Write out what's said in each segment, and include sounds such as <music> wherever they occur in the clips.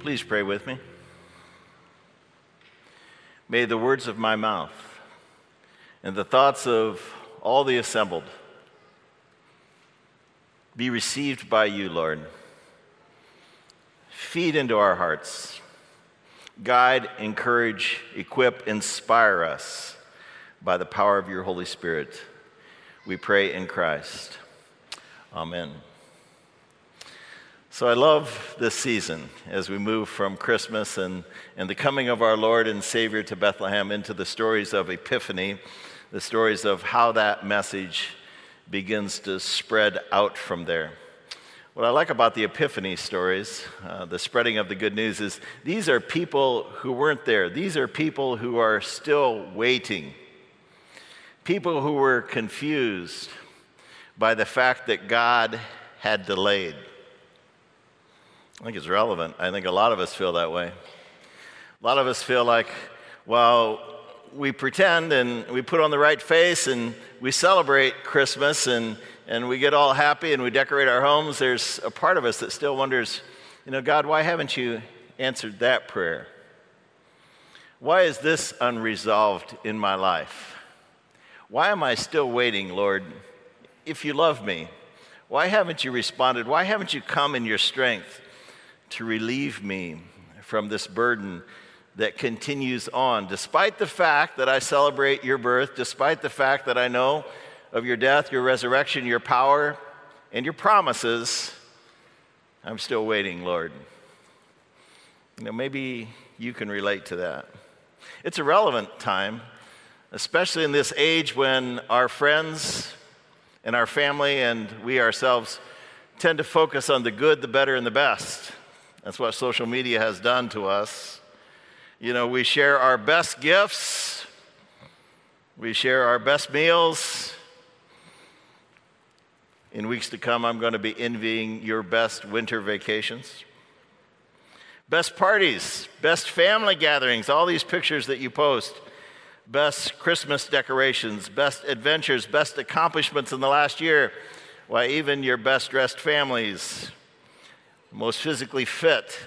Please pray with me. May the words of my mouth and the thoughts of all the assembled be received by you, Lord. Feed into our hearts. Guide, encourage, equip, inspire us by the power of your Holy Spirit. We pray in Christ. Amen. So I love this season as we move from Christmas and, and the coming of our Lord and Savior to Bethlehem into the stories of Epiphany, the stories of how that message begins to spread out from there. What I like about the Epiphany stories, uh, the spreading of the good news, is these are people who weren't there. These are people who are still waiting. People who were confused by the fact that God had delayed. I think it's relevant. I think a lot of us feel that way. A lot of us feel like, well, we pretend and we put on the right face and we celebrate Christmas and, and we get all happy and we decorate our homes. There's a part of us that still wonders, you know, God, why haven't you answered that prayer? Why is this unresolved in my life? Why am I still waiting, Lord? If you love me, why haven't you responded? Why haven't you come in your strength? To relieve me from this burden that continues on. Despite the fact that I celebrate your birth, despite the fact that I know of your death, your resurrection, your power, and your promises, I'm still waiting, Lord. You know, maybe you can relate to that. It's a relevant time, especially in this age when our friends and our family and we ourselves tend to focus on the good, the better, and the best. That's what social media has done to us. You know, we share our best gifts, we share our best meals. In weeks to come, I'm going to be envying your best winter vacations. Best parties, best family gatherings, all these pictures that you post, best Christmas decorations, best adventures, best accomplishments in the last year. Why, even your best dressed families, most physically fit.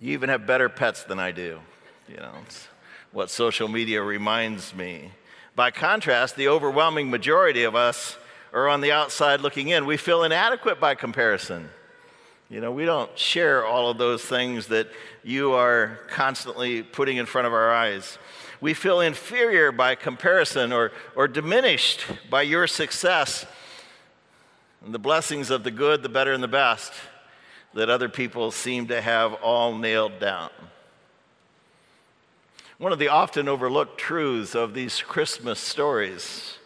You even have better pets than I do. You know, it's what social media reminds me. By contrast, the overwhelming majority of us are on the outside looking in. We feel inadequate by comparison. You know, we don't share all of those things that you are constantly putting in front of our eyes. We feel inferior by comparison or, or diminished by your success and the blessings of the good, the better, and the best that other people seem to have all nailed down. One of the often overlooked truths of these Christmas stories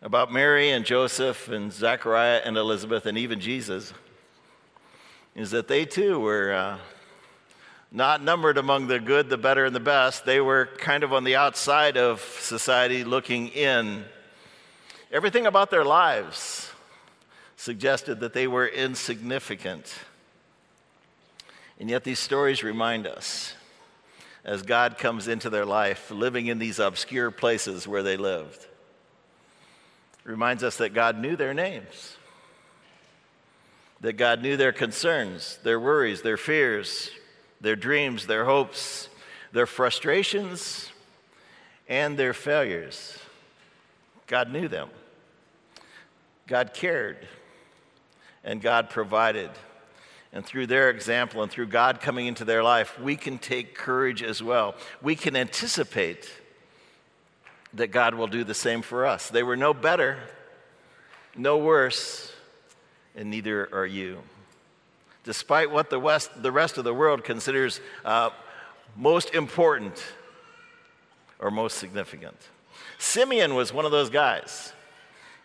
about Mary and Joseph and Zechariah and Elizabeth and even Jesus is that they too were uh, not numbered among the good, the better, and the best. They were kind of on the outside of society looking in. Everything about their lives suggested that they were insignificant. And yet, these stories remind us as God comes into their life, living in these obscure places where they lived, reminds us that God knew their names, that God knew their concerns, their worries, their fears, their dreams, their hopes, their frustrations, and their failures. God knew them. God cared and God provided. And through their example and through God coming into their life, we can take courage as well. We can anticipate that God will do the same for us. They were no better, no worse, and neither are you. Despite what the, West, the rest of the world considers uh, most important or most significant. Simeon was one of those guys.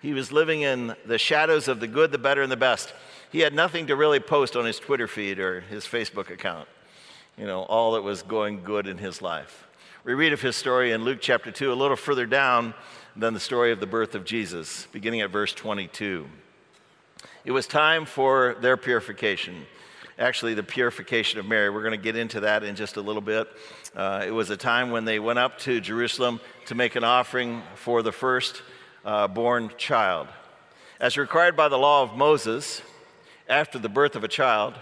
He was living in the shadows of the good, the better, and the best. He had nothing to really post on his Twitter feed or his Facebook account. You know, all that was going good in his life. We read of his story in Luke chapter 2, a little further down than the story of the birth of Jesus, beginning at verse 22. It was time for their purification. Actually, the purification of Mary. We're going to get into that in just a little bit. Uh, it was a time when they went up to Jerusalem to make an offering for the first uh, born child. As required by the law of Moses, after the birth of a child,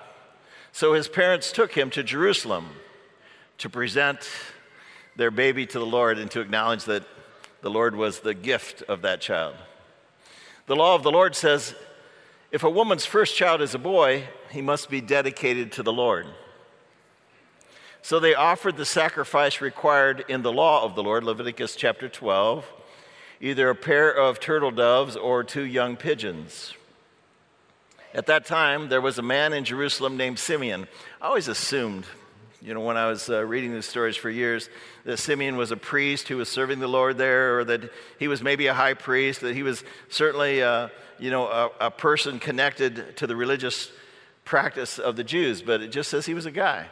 So his parents took him to Jerusalem to present their baby to the Lord and to acknowledge that the Lord was the gift of that child. The law of the Lord says if a woman's first child is a boy, he must be dedicated to the Lord. So they offered the sacrifice required in the law of the Lord, Leviticus chapter 12, either a pair of turtle doves or two young pigeons. At that time, there was a man in Jerusalem named Simeon. I always assumed, you know, when I was uh, reading these stories for years, that Simeon was a priest who was serving the Lord there, or that he was maybe a high priest, that he was certainly, uh, you know, a, a person connected to the religious practice of the Jews. But it just says he was a guy.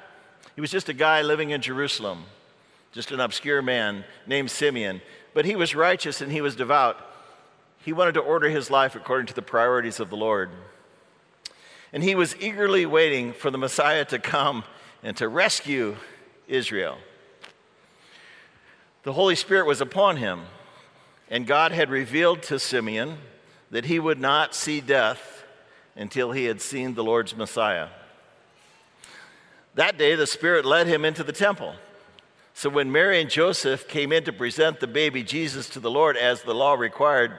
He was just a guy living in Jerusalem, just an obscure man named Simeon. But he was righteous and he was devout. He wanted to order his life according to the priorities of the Lord. And he was eagerly waiting for the Messiah to come and to rescue Israel. The Holy Spirit was upon him, and God had revealed to Simeon that he would not see death until he had seen the Lord's Messiah. That day, the Spirit led him into the temple. So when Mary and Joseph came in to present the baby Jesus to the Lord as the law required,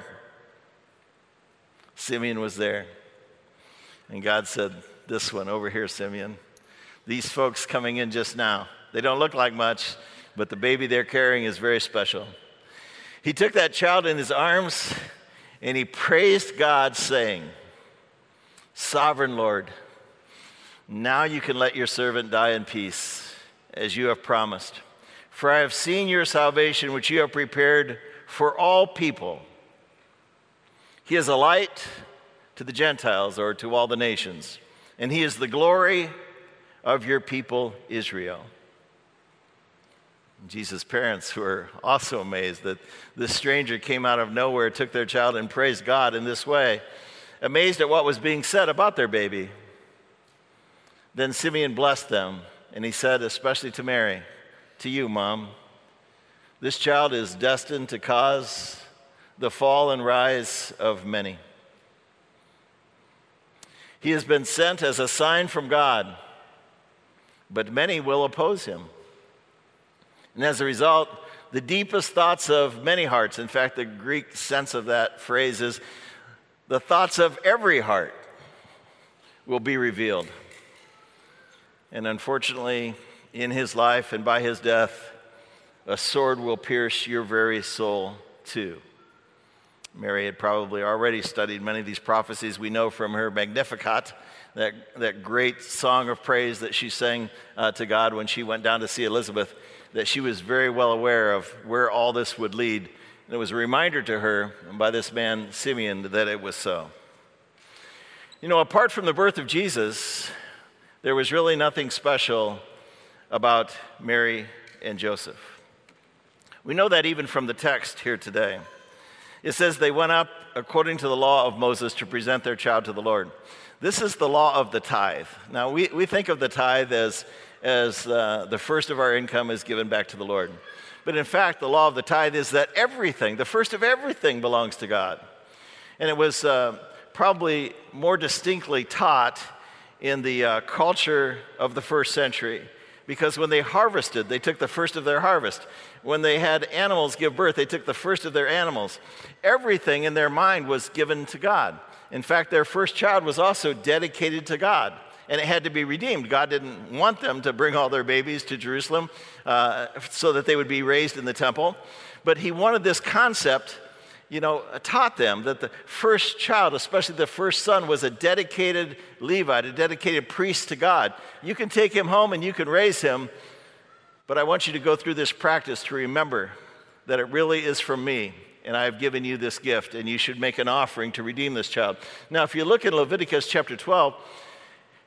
Simeon was there. And God said, This one over here, Simeon. These folks coming in just now, they don't look like much, but the baby they're carrying is very special. He took that child in his arms and he praised God, saying, Sovereign Lord, now you can let your servant die in peace, as you have promised. For I have seen your salvation, which you have prepared for all people. He is a light to the Gentiles or to all the nations, and he is the glory of your people, Israel. Jesus' parents were also amazed that this stranger came out of nowhere, took their child, and praised God in this way, amazed at what was being said about their baby. Then Simeon blessed them, and he said, especially to Mary, To you, Mom, this child is destined to cause the fall and rise of many. He has been sent as a sign from God, but many will oppose him. And as a result, the deepest thoughts of many hearts, in fact, the Greek sense of that phrase is the thoughts of every heart will be revealed. And unfortunately, in his life and by his death, a sword will pierce your very soul too. Mary had probably already studied many of these prophecies we know from her Magnificat, that, that great song of praise that she sang uh, to God when she went down to see Elizabeth, that she was very well aware of where all this would lead. And it was a reminder to her by this man, Simeon, that it was so. You know, apart from the birth of Jesus, there was really nothing special about Mary and Joseph. We know that even from the text here today. It says they went up according to the law of Moses to present their child to the Lord. This is the law of the tithe. Now, we, we think of the tithe as, as uh, the first of our income is given back to the Lord. But in fact, the law of the tithe is that everything, the first of everything, belongs to God. And it was uh, probably more distinctly taught in the uh, culture of the first century because when they harvested, they took the first of their harvest. When they had animals give birth, they took the first of their animals. Everything in their mind was given to God. In fact, their first child was also dedicated to God, and it had to be redeemed. God didn't want them to bring all their babies to Jerusalem uh, so that they would be raised in the temple, but He wanted this concept you know, taught them that the first child, especially the first son, was a dedicated Levite, a dedicated priest to God. You can take him home and you can raise him, but I want you to go through this practice to remember that it really is from me, and I have given you this gift, and you should make an offering to redeem this child. Now, if you look in Leviticus chapter 12,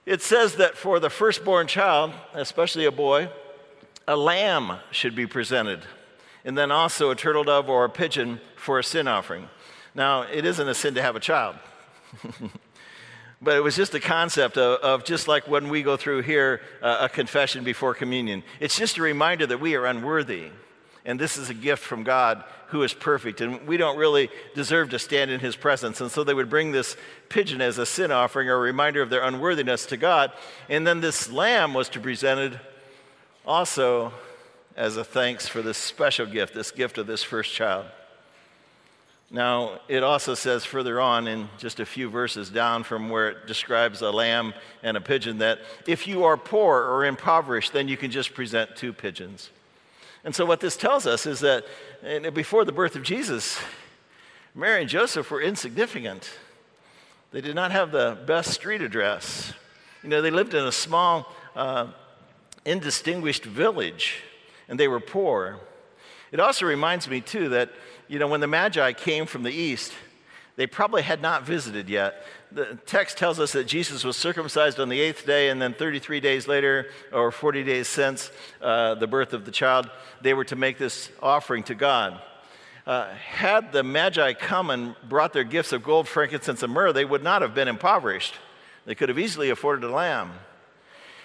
it says that for the firstborn child, especially a boy, a lamb should be presented and then also a turtle dove or a pigeon for a sin offering. Now, it isn't a sin to have a child. <laughs> but it was just a concept of, of, just like when we go through here uh, a confession before communion. It's just a reminder that we are unworthy. And this is a gift from God who is perfect. And we don't really deserve to stand in his presence. And so they would bring this pigeon as a sin offering or a reminder of their unworthiness to God. And then this lamb was to be presented also as a thanks for this special gift, this gift of this first child. Now, it also says further on in just a few verses down from where it describes a lamb and a pigeon that if you are poor or impoverished, then you can just present two pigeons. And so, what this tells us is that before the birth of Jesus, Mary and Joseph were insignificant. They did not have the best street address. You know, they lived in a small, uh, indistinguished village, and they were poor. It also reminds me, too, that, you know, when the Magi came from the east, they probably had not visited yet. The text tells us that Jesus was circumcised on the eighth day, and then 33 days later, or 40 days since uh, the birth of the child, they were to make this offering to God. Uh, had the Magi come and brought their gifts of gold, frankincense, and myrrh, they would not have been impoverished. They could have easily afforded a lamb.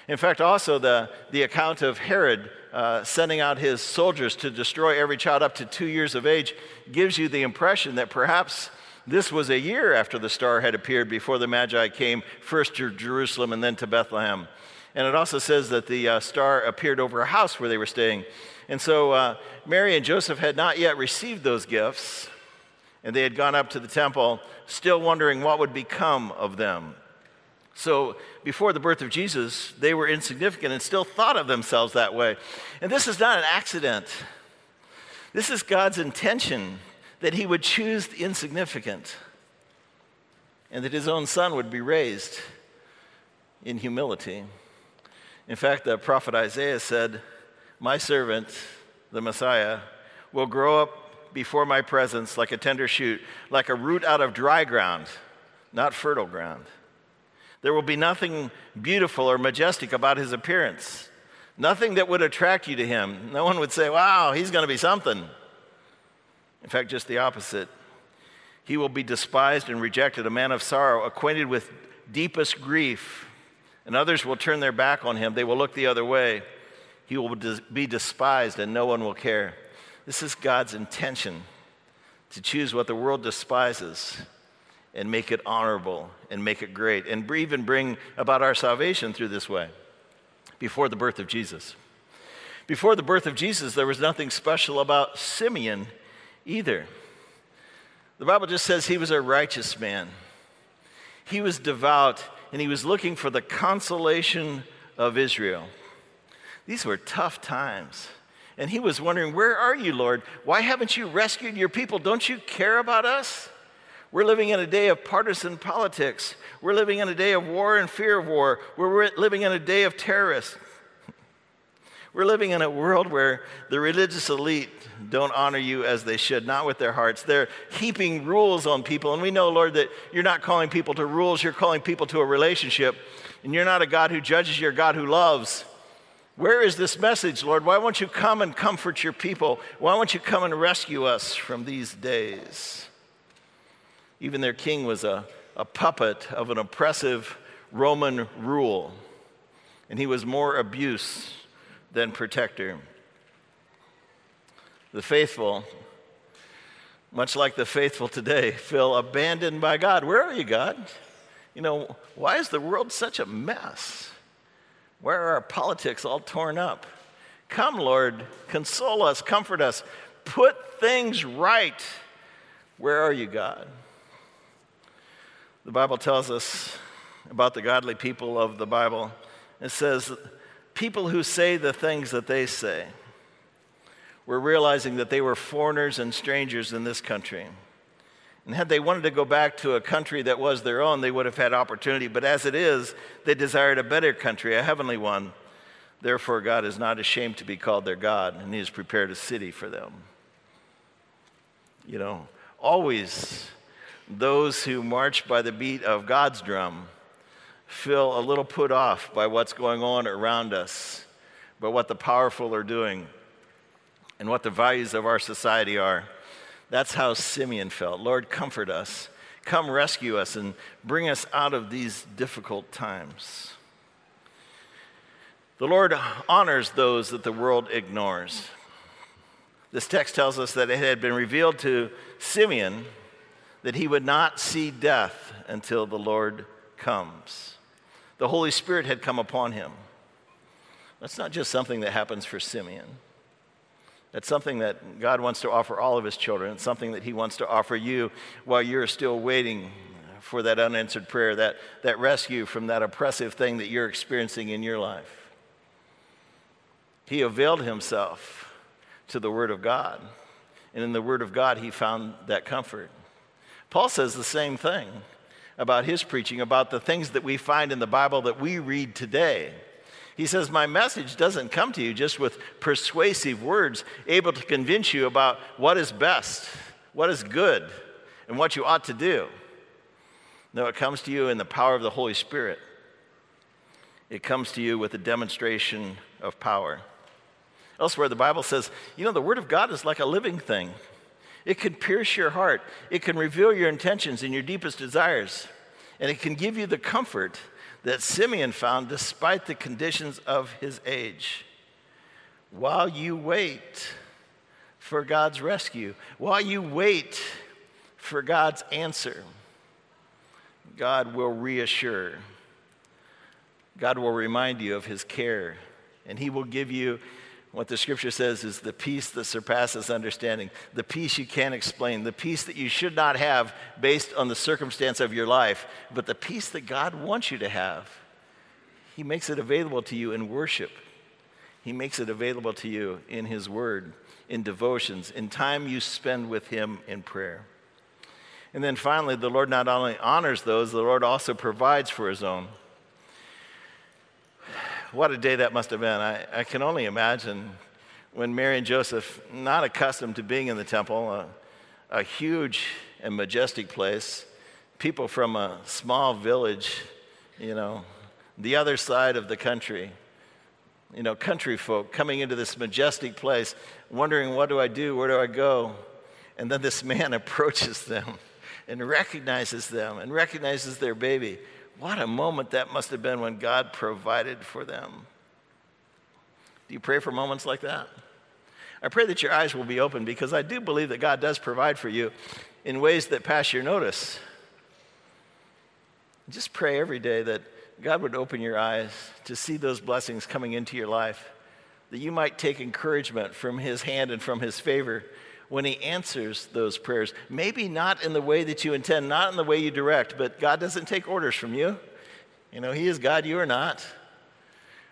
In fact, also the, the account of Herod uh, sending out his soldiers to destroy every child up to two years of age gives you the impression that perhaps this was a year after the star had appeared before the Magi came first to Jerusalem and then to Bethlehem. And it also says that the uh, star appeared over a house where they were staying. And so uh, Mary and Joseph had not yet received those gifts, and they had gone up to the temple, still wondering what would become of them. So before the birth of Jesus, they were insignificant and still thought of themselves that way. And this is not an accident. This is God's intention that he would choose the insignificant and that his own son would be raised in humility. In fact, the prophet Isaiah said, My servant, the Messiah, will grow up before my presence like a tender shoot, like a root out of dry ground, not fertile ground. There will be nothing beautiful or majestic about his appearance, nothing that would attract you to him. No one would say, Wow, he's going to be something. In fact, just the opposite. He will be despised and rejected, a man of sorrow, acquainted with deepest grief. And others will turn their back on him. They will look the other way. He will be despised, and no one will care. This is God's intention to choose what the world despises and make it honorable and make it great, and even bring about our salvation through this way before the birth of Jesus. Before the birth of Jesus, there was nothing special about Simeon either. The Bible just says he was a righteous man. He was devout and he was looking for the consolation of Israel. These were tough times. And he was wondering, Where are you, Lord? Why haven't you rescued your people? Don't you care about us? We're living in a day of partisan politics. We're living in a day of war and fear of war. We're living in a day of terrorists. <laughs> We're living in a world where the religious elite don't honor you as they should, not with their hearts. They're heaping rules on people. And we know, Lord, that you're not calling people to rules, you're calling people to a relationship. And you're not a God who judges, you're a God who loves. Where is this message, Lord? Why won't you come and comfort your people? Why won't you come and rescue us from these days? Even their king was a, a puppet of an oppressive Roman rule, and he was more abuse than protector. The faithful, much like the faithful today, <laughs> feel abandoned by God. Where are you, God? You know, why is the world such a mess? Where are our politics all torn up? Come, Lord, console us, comfort us, put things right. Where are you, God? The Bible tells us about the godly people of the Bible. It says, people who say the things that they say were realizing that they were foreigners and strangers in this country. And had they wanted to go back to a country that was their own, they would have had opportunity. But as it is, they desired a better country, a heavenly one. Therefore, God is not ashamed to be called their God, and He has prepared a city for them. You know, always those who march by the beat of God's drum feel a little put off by what's going on around us, by what the powerful are doing, and what the values of our society are. That's how Simeon felt. Lord, comfort us. Come rescue us and bring us out of these difficult times. The Lord honors those that the world ignores. This text tells us that it had been revealed to Simeon that he would not see death until the Lord comes. The Holy Spirit had come upon him. That's not just something that happens for Simeon. That's something that God wants to offer all of his children. It's something that he wants to offer you while you're still waiting for that unanswered prayer, that, that rescue from that oppressive thing that you're experiencing in your life. He availed himself to the Word of God. And in the Word of God, he found that comfort. Paul says the same thing about his preaching, about the things that we find in the Bible that we read today. He says, My message doesn't come to you just with persuasive words, able to convince you about what is best, what is good, and what you ought to do. No, it comes to you in the power of the Holy Spirit. It comes to you with a demonstration of power. Elsewhere, the Bible says, you know, the Word of God is like a living thing. It can pierce your heart, it can reveal your intentions and your deepest desires, and it can give you the comfort that Simeon found despite the conditions of his age. While you wait for God's rescue, while you wait for God's answer, God will reassure. God will remind you of his care, and he will give you what the scripture says is the peace that surpasses understanding, the peace you can't explain, the peace that you should not have based on the circumstance of your life, but the peace that God wants you to have. He makes it available to you in worship, He makes it available to you in His Word, in devotions, in time you spend with Him in prayer. And then finally, the Lord not only honors those, the Lord also provides for His own what a day that must have been. I, I can only imagine when Mary and Joseph, not accustomed to being in the temple, a, a huge and majestic place, people from a small village, you know, the other side of the country, you know, country folk coming into this majestic place, wondering, what do I do? Where do I go? And then this man <laughs> approaches them and recognizes them and recognizes their baby. What a moment that must have been when God provided for them. Do you pray for moments like that? I pray that your eyes will be open because I do believe that God does provide for you in ways that pass your notice. Just pray every day that God would open your eyes to see those blessings coming into your life, that you might take encouragement from His hand and from His favor when He answers those prayers. Maybe not in the way that you intend, not in the way you direct, but God doesn't take orders from you. You know, He is God, you are not.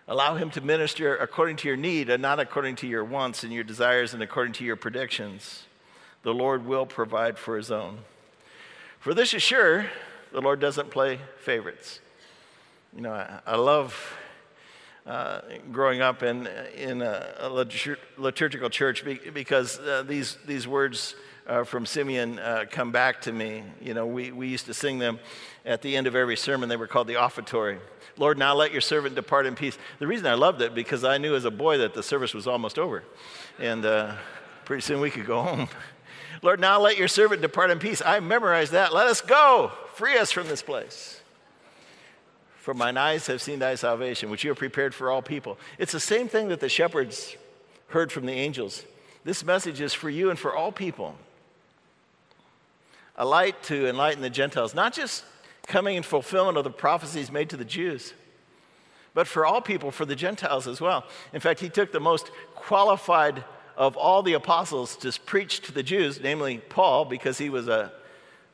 Allow Him to minister according to your need and not according to your wants and your desires and according to your predictions. The Lord will provide for His own. For this is sure, the Lord doesn't play favorites. You know, I, I love uh, growing up in, in a, a liturgical church because uh, these, these words uh, from Simeon uh, come back to me. You know, we, we used to sing them at the end of every sermon. They were called the offertory. Lord, now let your servant depart in peace. The reason I loved it because I knew as a boy that the service was almost over. And uh, pretty soon we could go home. <laughs> Lord, now let your servant depart in peace. I memorized that. Let us go. Free us from this place. For mine eyes have seen thy salvation, which you have prepared for all people. It's the same thing that the shepherds heard from the angels. This message is for you and for all people. A light to enlighten the Gentiles, not just coming in fulfillment of the prophecies made to the Jews, but for all people, for the Gentiles as well. In fact, he took the most qualified of all the apostles to preach to the Jews, namely Paul, because he was a,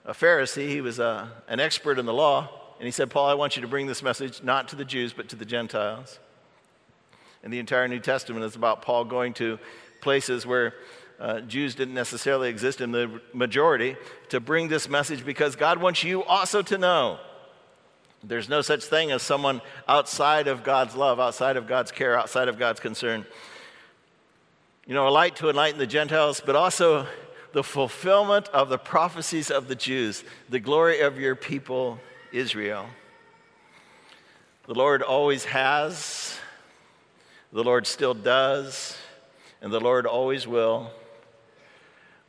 a Pharisee, he was a, an expert in the law. And he said, Paul, I want you to bring this message not to the Jews, but to the Gentiles. And the entire New Testament is about Paul going to places where uh, Jews didn't necessarily exist in the majority to bring this message because God wants you also to know there's no such thing as someone outside of God's love, outside of God's care, outside of God's concern. You know, a light to enlighten the Gentiles, but also the fulfillment of the prophecies of the Jews, the glory of your people Israel. The Lord always has, the Lord still does, and the Lord always will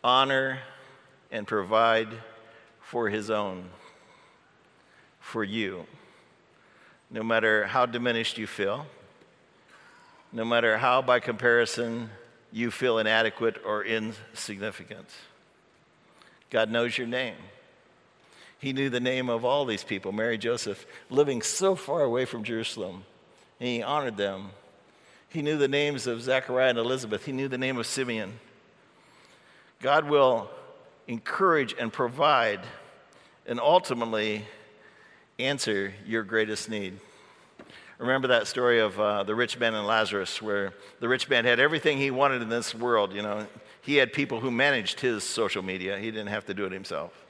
honor and provide for his own, for you. No matter how diminished you feel, no matter how, by comparison, you feel inadequate or insignificant. God knows your name. He knew the name of all these people, Mary, Joseph, living so far away from Jerusalem, and he honored them. He knew the names of Zechariah and Elizabeth. He knew the name of Simeon. God will encourage and provide and ultimately answer your greatest need. Remember that story of uh, the rich man and Lazarus, where the rich man had everything he wanted in this world. You know, he had people who managed his social media, he didn't have to do it himself.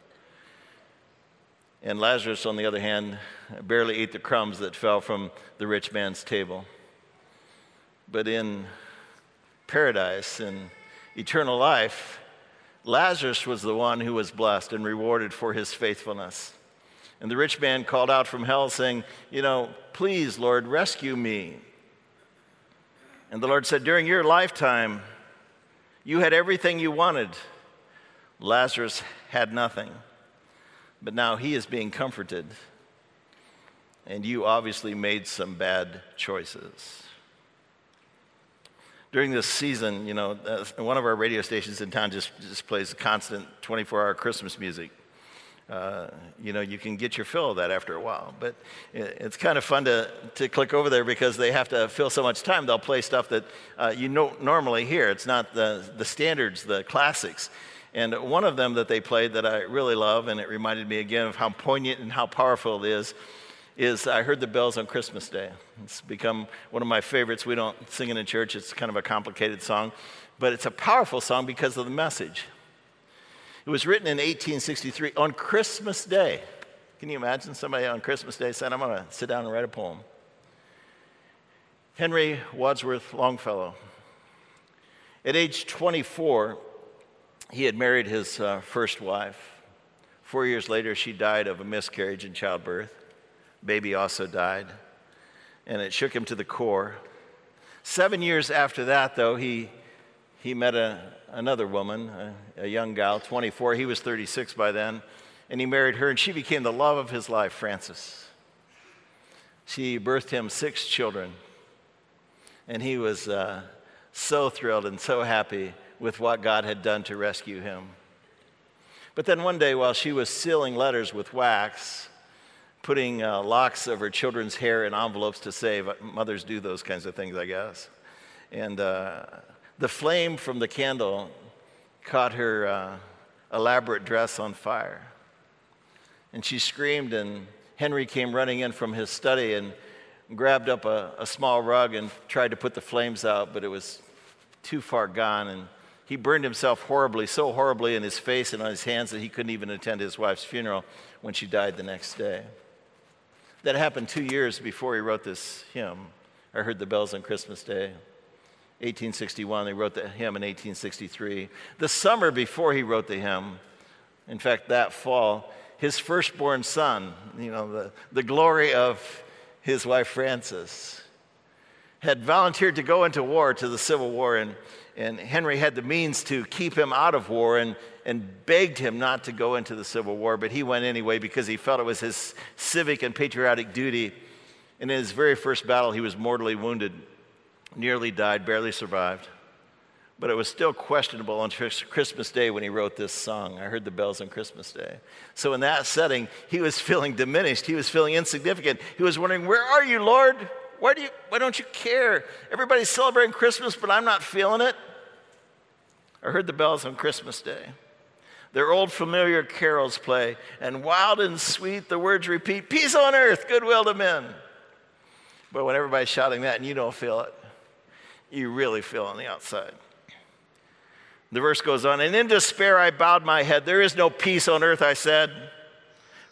And Lazarus, on the other hand, barely ate the crumbs that fell from the rich man's table. But in paradise and eternal life, Lazarus was the one who was blessed and rewarded for his faithfulness. And the rich man called out from hell, saying, You know, please, Lord, rescue me. And the Lord said, During your lifetime, you had everything you wanted. Lazarus had nothing. But now he is being comforted. And you obviously made some bad choices. During this season, you know, uh, one of our radio stations in town just, just plays constant 24 hour Christmas music. Uh, you know, you can get your fill of that after a while. But it's kind of fun to, to click over there because they have to fill so much time. They'll play stuff that uh, you don't normally hear. It's not the, the standards, the classics. And one of them that they played that I really love, and it reminded me again of how poignant and how powerful it is, is I Heard the Bells on Christmas Day. It's become one of my favorites. We don't sing it in church, it's kind of a complicated song, but it's a powerful song because of the message. It was written in 1863 on Christmas Day. Can you imagine somebody on Christmas Day saying, I'm going to sit down and write a poem? Henry Wadsworth Longfellow. At age 24, he had married his uh, first wife. Four years later, she died of a miscarriage and childbirth. Baby also died, and it shook him to the core. Seven years after that, though, he, he met a, another woman, a, a young gal, 24. He was 36 by then. And he married her, and she became the love of his life, Frances. She birthed him six children. And he was uh, so thrilled and so happy with what God had done to rescue him. But then one day, while she was sealing letters with wax, putting uh, locks of her children's hair in envelopes to save, mothers do those kinds of things, I guess. And uh, the flame from the candle caught her uh, elaborate dress on fire. And she screamed, and Henry came running in from his study and grabbed up a, a small rug and tried to put the flames out, but it was too far gone. And he burned himself horribly, so horribly in his face and on his hands that he couldn't even attend his wife's funeral when she died the next day. That happened two years before he wrote this hymn. I heard the bells on Christmas Day. 1861. He wrote the hymn in 1863. The summer before he wrote the hymn, in fact, that fall, his firstborn son, you know, the, the glory of his wife Frances, had volunteered to go into war, to the Civil War, and, and Henry had the means to keep him out of war and, and begged him not to go into the Civil War, but he went anyway because he felt it was his civic and patriotic duty. And in his very first battle, he was mortally wounded nearly died, barely survived. But it was still questionable on Christmas Day when he wrote this song. I heard the bells on Christmas Day. So, in that setting, he was <laughs> feeling diminished. He was feeling insignificant. He was wondering, Where are you, Lord? Why, do you, why don't you care? Everybody's celebrating Christmas, but I'm not feeling it. I heard the bells on Christmas Day. Their old familiar carols play, and wild and sweet the words repeat Peace on earth, goodwill to men. But when everybody's shouting that and you don't feel it, you really feel on the outside. The verse goes on, and in despair I bowed my head. There is no peace on earth, I said,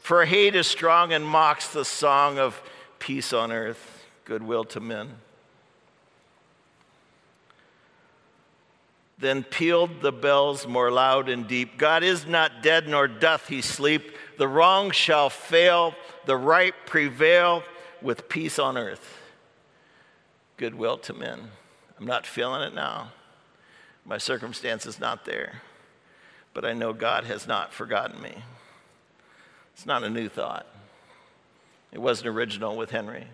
for hate is strong and mocks the song of peace on earth, goodwill to men. Then pealed the bells more loud and deep. God is not dead, nor doth he sleep. The wrong shall fail, the right prevail, with peace on earth, goodwill to men. I'm not feeling it now. My circumstance is not there. But I know God has not forgotten me. It's not a new thought. It wasn't original with Henry.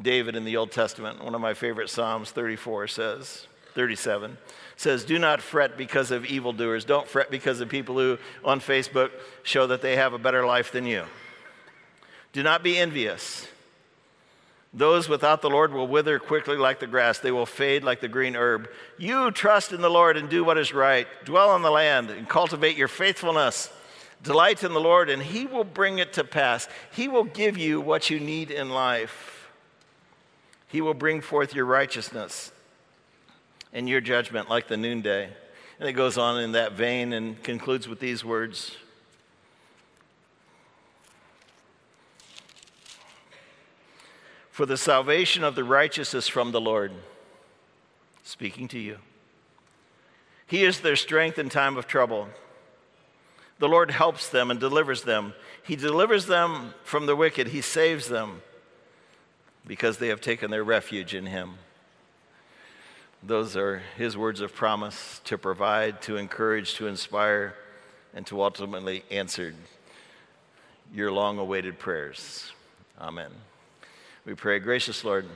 David in the Old Testament, one of my favorite Psalms 34 says, 37 says, Do not fret because of evildoers. Don't fret because of people who on Facebook show that they have a better life than you. Do not be envious. Those without the Lord will wither quickly like the grass. They will fade like the green herb. You trust in the Lord and do what is right. Dwell on the land and cultivate your faithfulness. Delight in the Lord, and He will bring it to pass. He will give you what you need in life. He will bring forth your righteousness and your judgment like the noonday. And it goes on in that vein and concludes with these words For the salvation of the righteous is from the Lord, speaking to you. He is their strength in time of trouble. The Lord helps them and delivers them. He delivers them from the wicked, He saves them because they have taken their refuge in Him. Those are His words of promise to provide, to encourage, to inspire, and to ultimately answer your long awaited prayers. Amen. We pray, gracious Lord,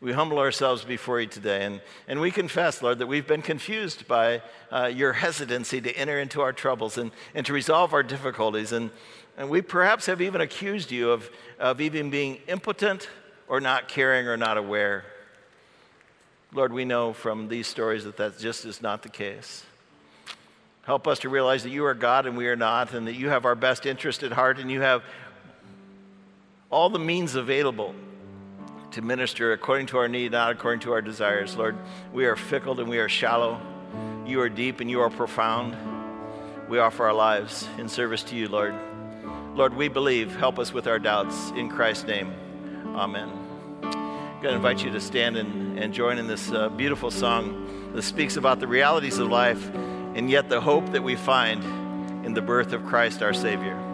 we humble ourselves before you today and, and we confess, Lord, that we've been confused by uh, your hesitancy to enter into our troubles and, and to resolve our difficulties. And, and we perhaps have even accused you of, of even being impotent or not caring or not aware. Lord, we know from these stories that that just is not the case. Help us to realize that you are God and we are not, and that you have our best interest at heart, and you have all the means available to minister according to our need, not according to our desires. Lord, we are fickle and we are shallow. You are deep and you are profound. We offer our lives in service to you, Lord. Lord, we believe. Help us with our doubts. In Christ's name, amen. I'm going to invite you to stand and, and join in this uh, beautiful song that speaks about the realities of life and yet the hope that we find in the birth of Christ our Savior.